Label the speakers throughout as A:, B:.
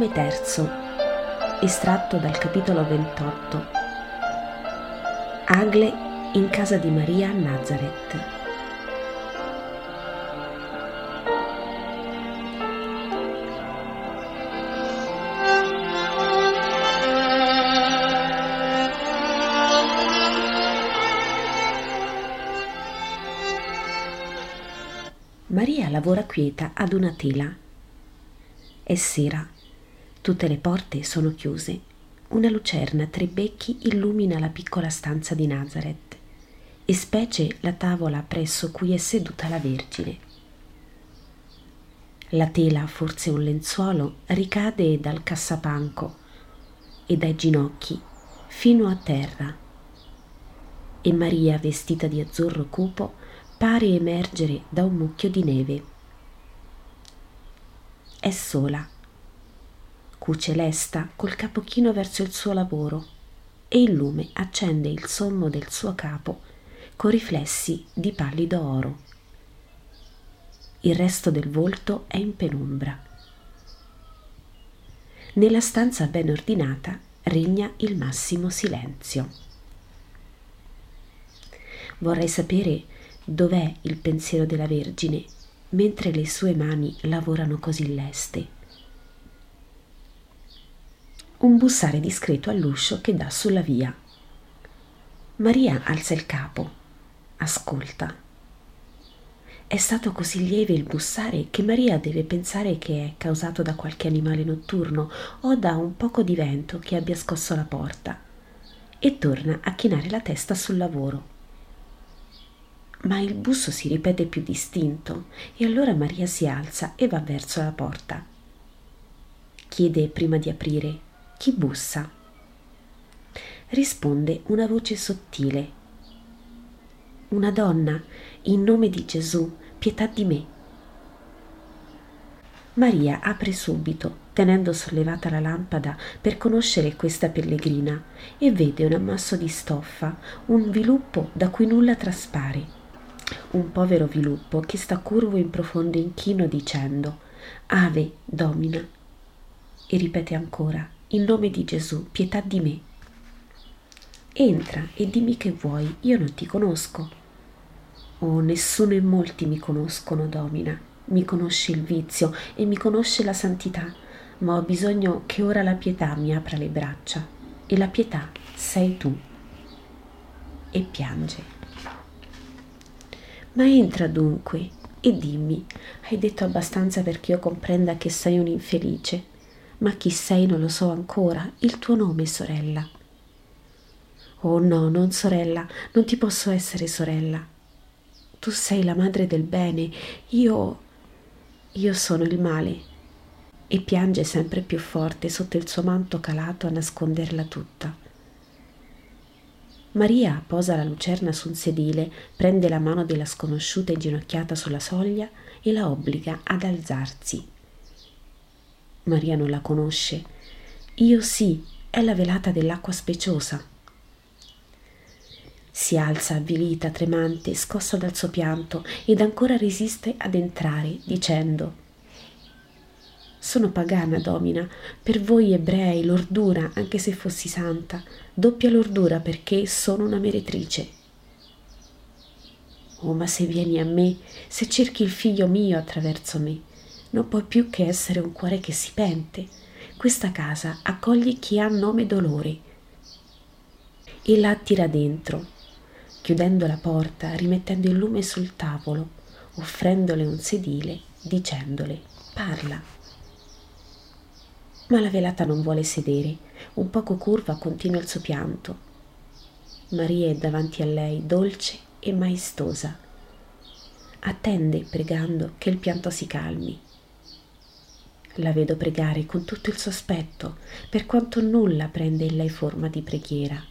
A: volume 3, estratto dal capitolo 28. Agle in casa di Maria a Nazareth. Maria lavora quieta ad una tela. È sera, tutte le porte sono chiuse. Una lucerna a tre becchi illumina la piccola stanza di Nazareth e specie la tavola presso cui è seduta la Vergine. La tela, forse un lenzuolo, ricade dal cassapanco e dai ginocchi fino a terra e Maria, vestita di azzurro cupo, pare emergere da un mucchio di neve. È sola. Cuce lesta col capo chino verso il suo lavoro e il lume accende il sommo del suo capo con riflessi di pallido oro. Il resto del volto è in penombra. Nella stanza ben ordinata regna il massimo silenzio. Vorrei sapere dov'è il pensiero della Vergine mentre le sue mani lavorano così leste. Un bussare discreto all'uscio che dà sulla via. Maria alza il capo, ascolta. È stato così lieve il bussare che Maria deve pensare che è causato da qualche animale notturno o da un poco di vento che abbia scosso la porta e torna a chinare la testa sul lavoro ma il busso si ripete più distinto e allora Maria si alza e va verso la porta. Chiede prima di aprire chi bussa. Risponde una voce sottile. Una donna, in nome di Gesù, pietà di me. Maria apre subito, tenendo sollevata la lampada per conoscere questa pellegrina, e vede un ammasso di stoffa, un viluppo da cui nulla traspare un povero viluppo che sta curvo in profondo inchino dicendo Ave Domina e ripete ancora in nome di Gesù pietà di me. Entra e dimmi che vuoi io non ti conosco. Oh nessuno e molti mi conoscono Domina. Mi conosce il vizio e mi conosce la santità ma ho bisogno che ora la pietà mi apra le braccia. E la pietà sei tu. E piange. Ma entra dunque e dimmi, hai detto abbastanza perché io comprenda che sei un infelice, ma chi sei non lo so ancora, il tuo nome, sorella. Oh no, non sorella, non ti posso essere sorella. Tu sei la madre del bene, io... io sono il male. E piange sempre più forte sotto il suo manto calato a nasconderla tutta. Maria posa la lucerna su un sedile, prende la mano della sconosciuta inginocchiata sulla soglia e la obbliga ad alzarsi. Maria non la conosce. Io sì, è la velata dell'acqua speciosa. Si alza avvilita, tremante, scossa dal suo pianto ed ancora resiste ad entrare, dicendo sono pagana, domina, per voi ebrei l'ordura, anche se fossi santa, doppia l'ordura perché sono una meretrice. Oh, ma se vieni a me, se cerchi il figlio mio attraverso me, non puoi più che essere un cuore che si pente. Questa casa accoglie chi ha nome dolore e la attira dentro, chiudendo la porta, rimettendo il lume sul tavolo, offrendole un sedile, dicendole parla ma la velata non vuole sedere, un poco curva continua il suo pianto. Maria è davanti a lei, dolce e maestosa. Attende, pregando, che il pianto si calmi. La vedo pregare con tutto il suo aspetto, per quanto nulla prende in lei forma di preghiera.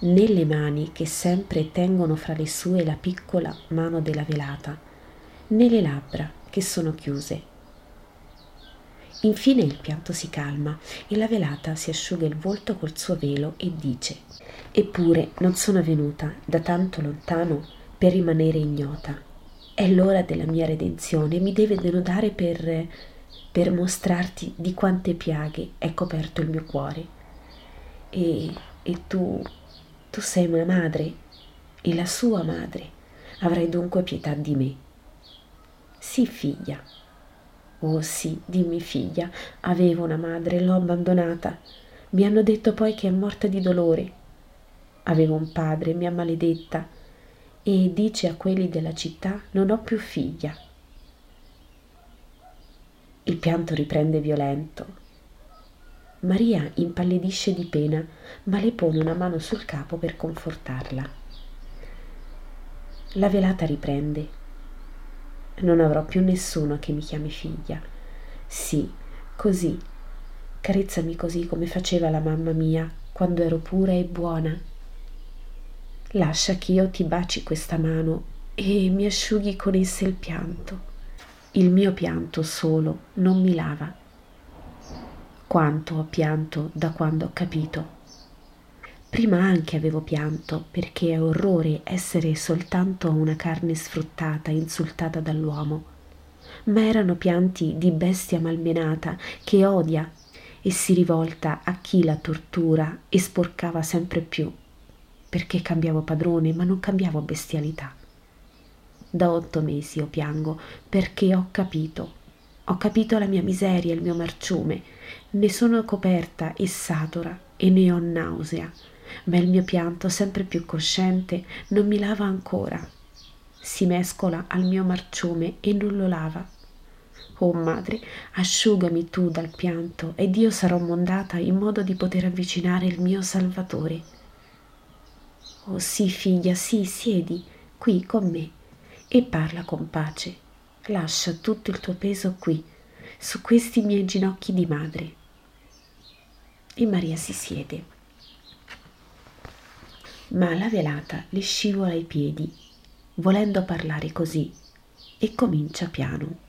A: Nelle mani che sempre tengono fra le sue la piccola mano della velata, né le labbra che sono chiuse Infine il pianto si calma e la velata si asciuga il volto col suo velo e dice Eppure non sono venuta da tanto lontano per rimanere ignota. È l'ora della mia redenzione, mi deve denudare per... per mostrarti di quante piaghe è coperto il mio cuore. E, e tu, tu sei una madre, e la sua madre. Avrai dunque pietà di me. Sì, figlia. Oh sì, dimmi figlia, avevo una madre, l'ho abbandonata. Mi hanno detto poi che è morta di dolore. Avevo un padre, mi ha maledetta e dice a quelli della città non ho più figlia. Il pianto riprende violento. Maria impallidisce di pena, ma le pone una mano sul capo per confortarla. La velata riprende. Non avrò più nessuno che mi chiami figlia. Sì, così. Carezzami così come faceva la mamma mia quando ero pura e buona. Lascia che io ti baci questa mano e mi asciughi con essa il pianto il mio pianto solo non mi lava. Quanto ho pianto da quando ho capito. Prima anche avevo pianto perché è orrore essere soltanto una carne sfruttata, insultata dall'uomo. Ma erano pianti di bestia malmenata che odia e si rivolta a chi la tortura e sporcava sempre più, perché cambiavo padrone ma non cambiavo bestialità. Da otto mesi io piango perché ho capito. Ho capito la mia miseria, il mio marciume. Ne sono coperta e satura e ne ho nausea. Ma il mio pianto, sempre più cosciente, non mi lava ancora. Si mescola al mio marciume e non lo lava. Oh madre, asciugami tu dal pianto ed io sarò mondata in modo di poter avvicinare il mio Salvatore. Oh sì, figlia, sì, siedi qui con me e parla con pace. Lascia tutto il tuo peso qui, su questi miei ginocchi di madre. E Maria si siede. Ma la velata le scivola ai piedi, volendo parlare così, e comincia piano.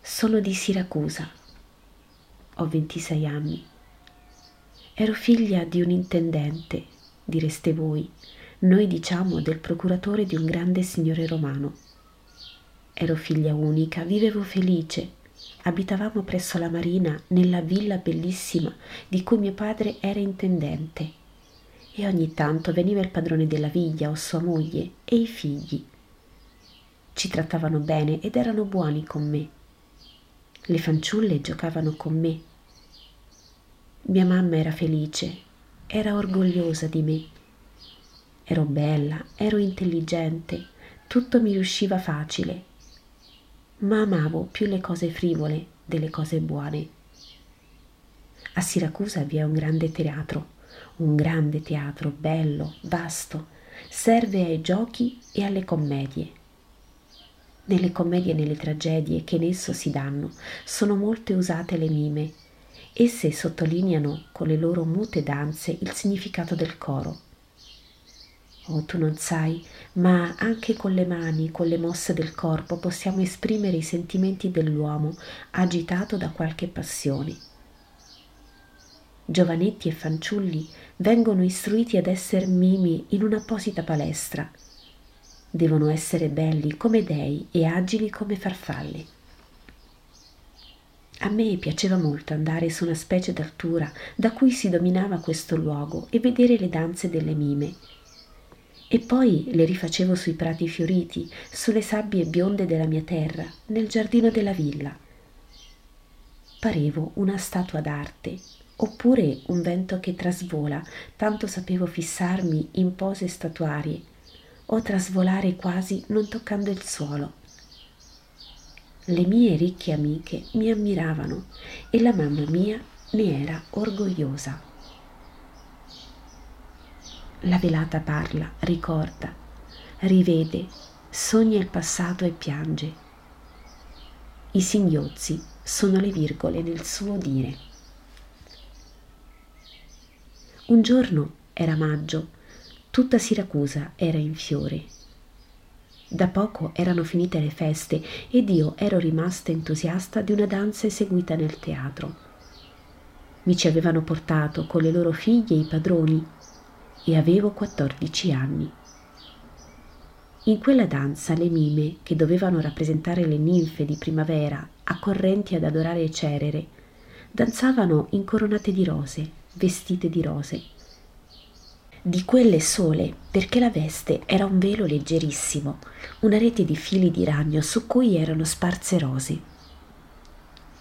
A: Sono di Siracusa. Ho 26 anni. Ero figlia di un intendente, direste voi, noi diciamo del procuratore di un grande signore romano. Ero figlia unica, vivevo felice. Abitavamo presso la marina nella villa bellissima di cui mio padre era intendente. E ogni tanto veniva il padrone della viglia o sua moglie e i figli. Ci trattavano bene ed erano buoni con me. Le fanciulle giocavano con me. Mia mamma era felice, era orgogliosa di me Ero bella, ero intelligente, tutto mi riusciva facile, ma amavo più le cose frivole delle cose buone. A Siracusa vi è un grande teatro, un grande teatro bello, vasto, serve ai giochi e alle commedie. Nelle commedie e nelle tragedie che in esso si danno sono molte usate le mime. Esse sottolineano con le loro mute danze il significato del coro Oh, tu non sai, ma anche con le mani, con le mosse del corpo possiamo esprimere i sentimenti dell'uomo agitato da qualche passione. Giovanetti e fanciulli vengono istruiti ad essere mimi in un'apposita palestra. Devono essere belli come dei e agili come farfalle. A me piaceva molto andare su una specie d'altura da cui si dominava questo luogo e vedere le danze delle mime e poi le rifacevo sui prati fioriti, sulle sabbie bionde della mia terra, nel giardino della villa. Parevo una statua d'arte, oppure un vento che trasvola, tanto sapevo fissarmi in pose statuarie, o trasvolare quasi non toccando il suolo. Le mie ricche amiche mi ammiravano e la mamma mia ne era orgogliosa. La velata parla, ricorda, rivede, sogna il passato e piange. I singhiozzi sono le virgole nel suo dire. Un giorno era maggio, tutta Siracusa era in fiore. Da poco erano finite le feste ed io ero rimasta entusiasta di una danza eseguita nel teatro. Mi ci avevano portato con le loro figlie i padroni e avevo 14 anni. In quella danza le mime, che dovevano rappresentare le ninfe di primavera, accorrenti ad adorare Cerere, danzavano incoronate di rose, vestite di rose. Di quelle sole, perché la veste era un velo leggerissimo, una rete di fili di ragno su cui erano sparse rose.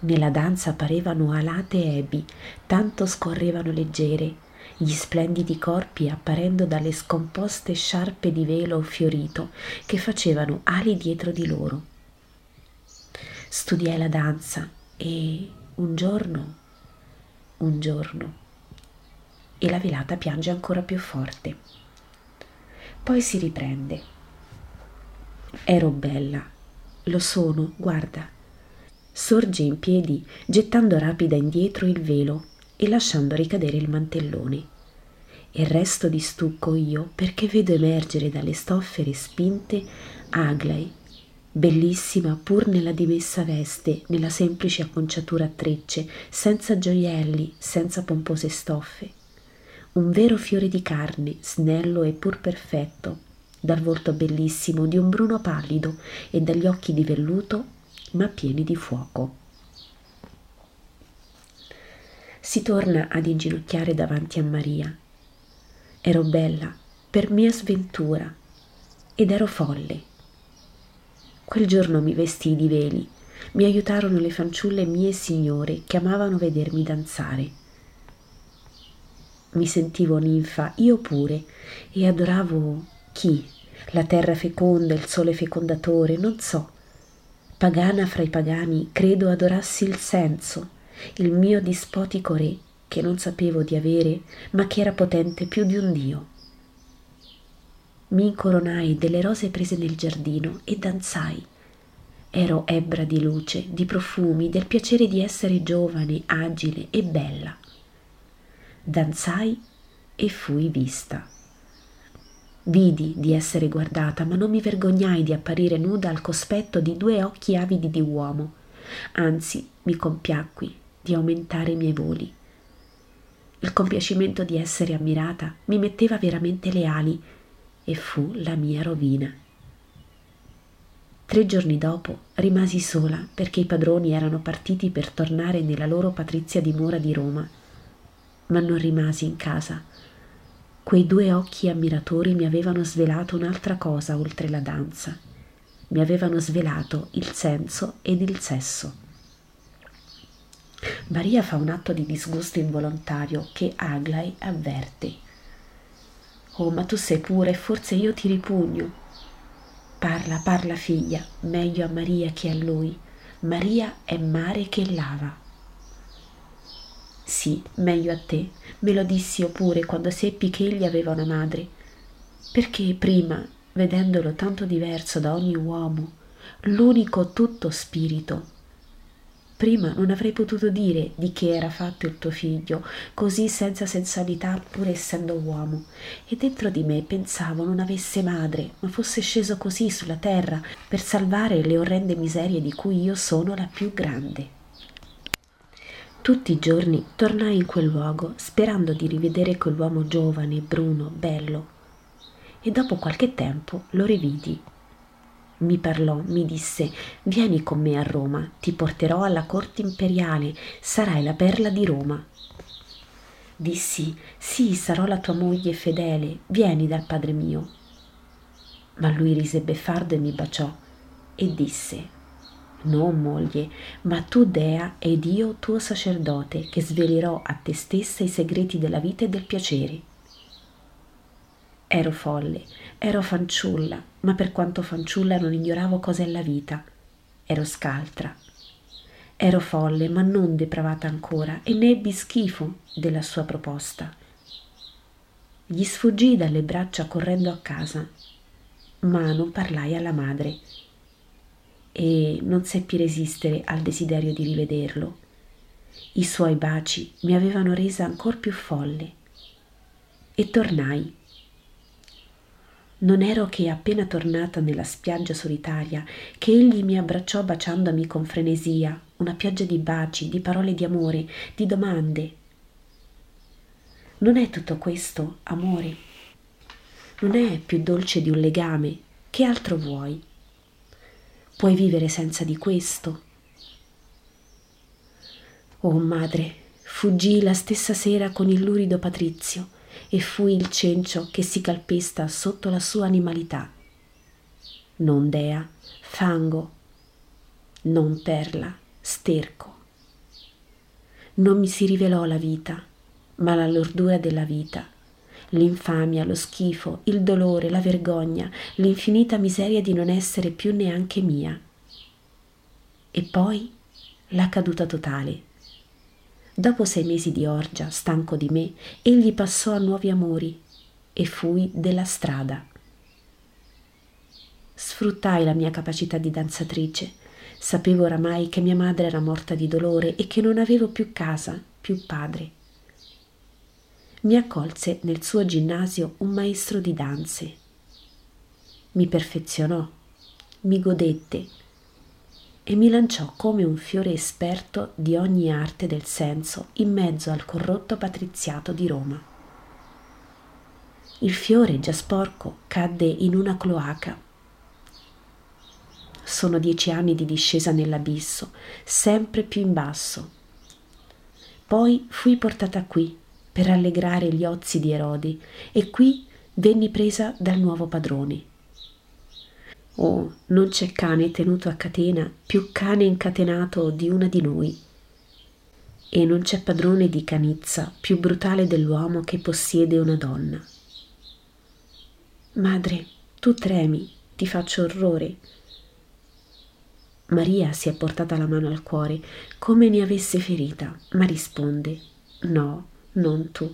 A: Nella danza parevano alate ebi, tanto scorrevano leggere, gli splendidi corpi apparendo dalle scomposte sciarpe di velo fiorito che facevano ali dietro di loro. Studiai la danza e un giorno, un giorno, e la velata piange ancora più forte. Poi si riprende. Ero bella, lo sono, guarda. Sorge in piedi, gettando rapida indietro il velo e lasciando ricadere il mantellone. E resto di stucco io perché vedo emergere dalle stoffe respinte Aglai, bellissima pur nella dimessa veste, nella semplice acconciatura a trecce, senza gioielli, senza pompose stoffe. Un vero fiore di carne, snello e pur perfetto, dal volto bellissimo di un bruno pallido e dagli occhi di velluto, ma pieni di fuoco si torna ad inginocchiare davanti a Maria. Ero bella per mia sventura ed ero folle. Quel giorno mi vestii di veli, mi aiutarono le fanciulle mie signore che amavano vedermi danzare. Mi sentivo ninfa io pure e adoravo chi? La terra feconda, il sole fecondatore, non so. Pagana fra i pagani, credo adorassi il senso il mio dispotico re che non sapevo di avere, ma che era potente più di un dio. Mi incoronai delle rose prese nel giardino e danzai. Ero ebbra di luce, di profumi, del piacere di essere giovane, agile e bella. Danzai e fui vista. Vidi di essere guardata, ma non mi vergognai di apparire nuda al cospetto di due occhi avidi di uomo. Anzi, mi compiacqui di aumentare i miei voli. Il compiacimento di essere ammirata mi metteva veramente le ali e fu la mia rovina. Tre giorni dopo rimasi sola perché i padroni erano partiti per tornare nella loro patrizia dimora di Roma, ma non rimasi in casa. Quei due occhi ammiratori mi avevano svelato un'altra cosa oltre la danza. Mi avevano svelato il senso ed il sesso. Maria fa un atto di disgusto involontario che Aglai avverte. Oh, ma tu sei pure, forse io ti ripugno. Parla, parla figlia, meglio a Maria che a lui. Maria è mare che lava. Sì, meglio a te, me lo dissi io pure quando seppi che egli aveva una madre. Perché prima, vedendolo tanto diverso da ogni uomo, l'unico tutto spirito, Prima non avrei potuto dire di che era fatto il tuo figlio, così senza sensualità pur essendo uomo. E dentro di me pensavo non avesse madre, ma fosse sceso così sulla terra per salvare le orrende miserie di cui io sono la più grande. Tutti i giorni tornai in quel luogo sperando di rivedere quell'uomo giovane, bruno, bello. E dopo qualche tempo lo rividi mi parlò, mi disse Vieni con me a Roma, ti porterò alla corte imperiale, sarai la perla di Roma. Dissi Sì, sarò la tua moglie fedele, vieni dal padre mio. Ma lui rise beffardo e mi baciò e disse Non moglie, ma tu dea ed io tuo sacerdote, che svelerò a te stessa i segreti della vita e del piacere. Ero folle, ero fanciulla, ma per quanto fanciulla non ignoravo cos'è la vita. Ero scaltra. Ero folle, ma non depravata ancora, e ne ebbi schifo della sua proposta. Gli sfuggii dalle braccia correndo a casa, ma non parlai alla madre e non seppi resistere al desiderio di rivederlo. I suoi baci mi avevano resa ancor più folle e tornai non ero che appena tornata nella spiaggia solitaria che egli mi abbracciò baciandomi con frenesia, una pioggia di baci, di parole di amore, di domande. Non è tutto questo amore? Non è più dolce di un legame, Che altro vuoi? Puoi vivere senza di questo? Oh madre, fuggii la stessa sera con il lurido Patrizio e fui il cencio che si calpesta sotto la sua animalità. Non dea, fango, non perla, sterco. Non mi si rivelò la vita, ma la lordura della vita l'infamia, lo schifo, il dolore, la vergogna, l'infinita miseria di non essere più neanche mia. E poi la caduta totale. Dopo sei mesi di orgia, stanco di me, egli passò a nuovi amori e fui della strada. Sfruttai la mia capacità di danzatrice. Sapevo oramai che mia madre era morta di dolore e che non avevo più casa, più padre mi accolse nel suo ginnasio un maestro di danze. Mi perfezionò, mi godette e mi lanciò come un fiore esperto di ogni arte del senso in mezzo al corrotto patriziato di Roma. Il fiore già sporco cadde in una cloaca. Sono dieci anni di discesa nell'abisso, sempre più in basso. Poi fui portata qui, per rallegrare gli ozi di Erodi e qui venni presa dal nuovo padrone. Oh, non c'è cane tenuto a catena più cane incatenato di una di noi. E non c'è padrone di canizza più brutale dell'uomo che possiede una donna. Madre, tu tremi, ti faccio orrore. Maria si è portata la mano al cuore come ne avesse ferita, ma risponde: No, non tu.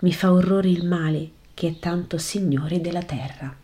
A: Mi fa orrore il male che è tanto signore della terra.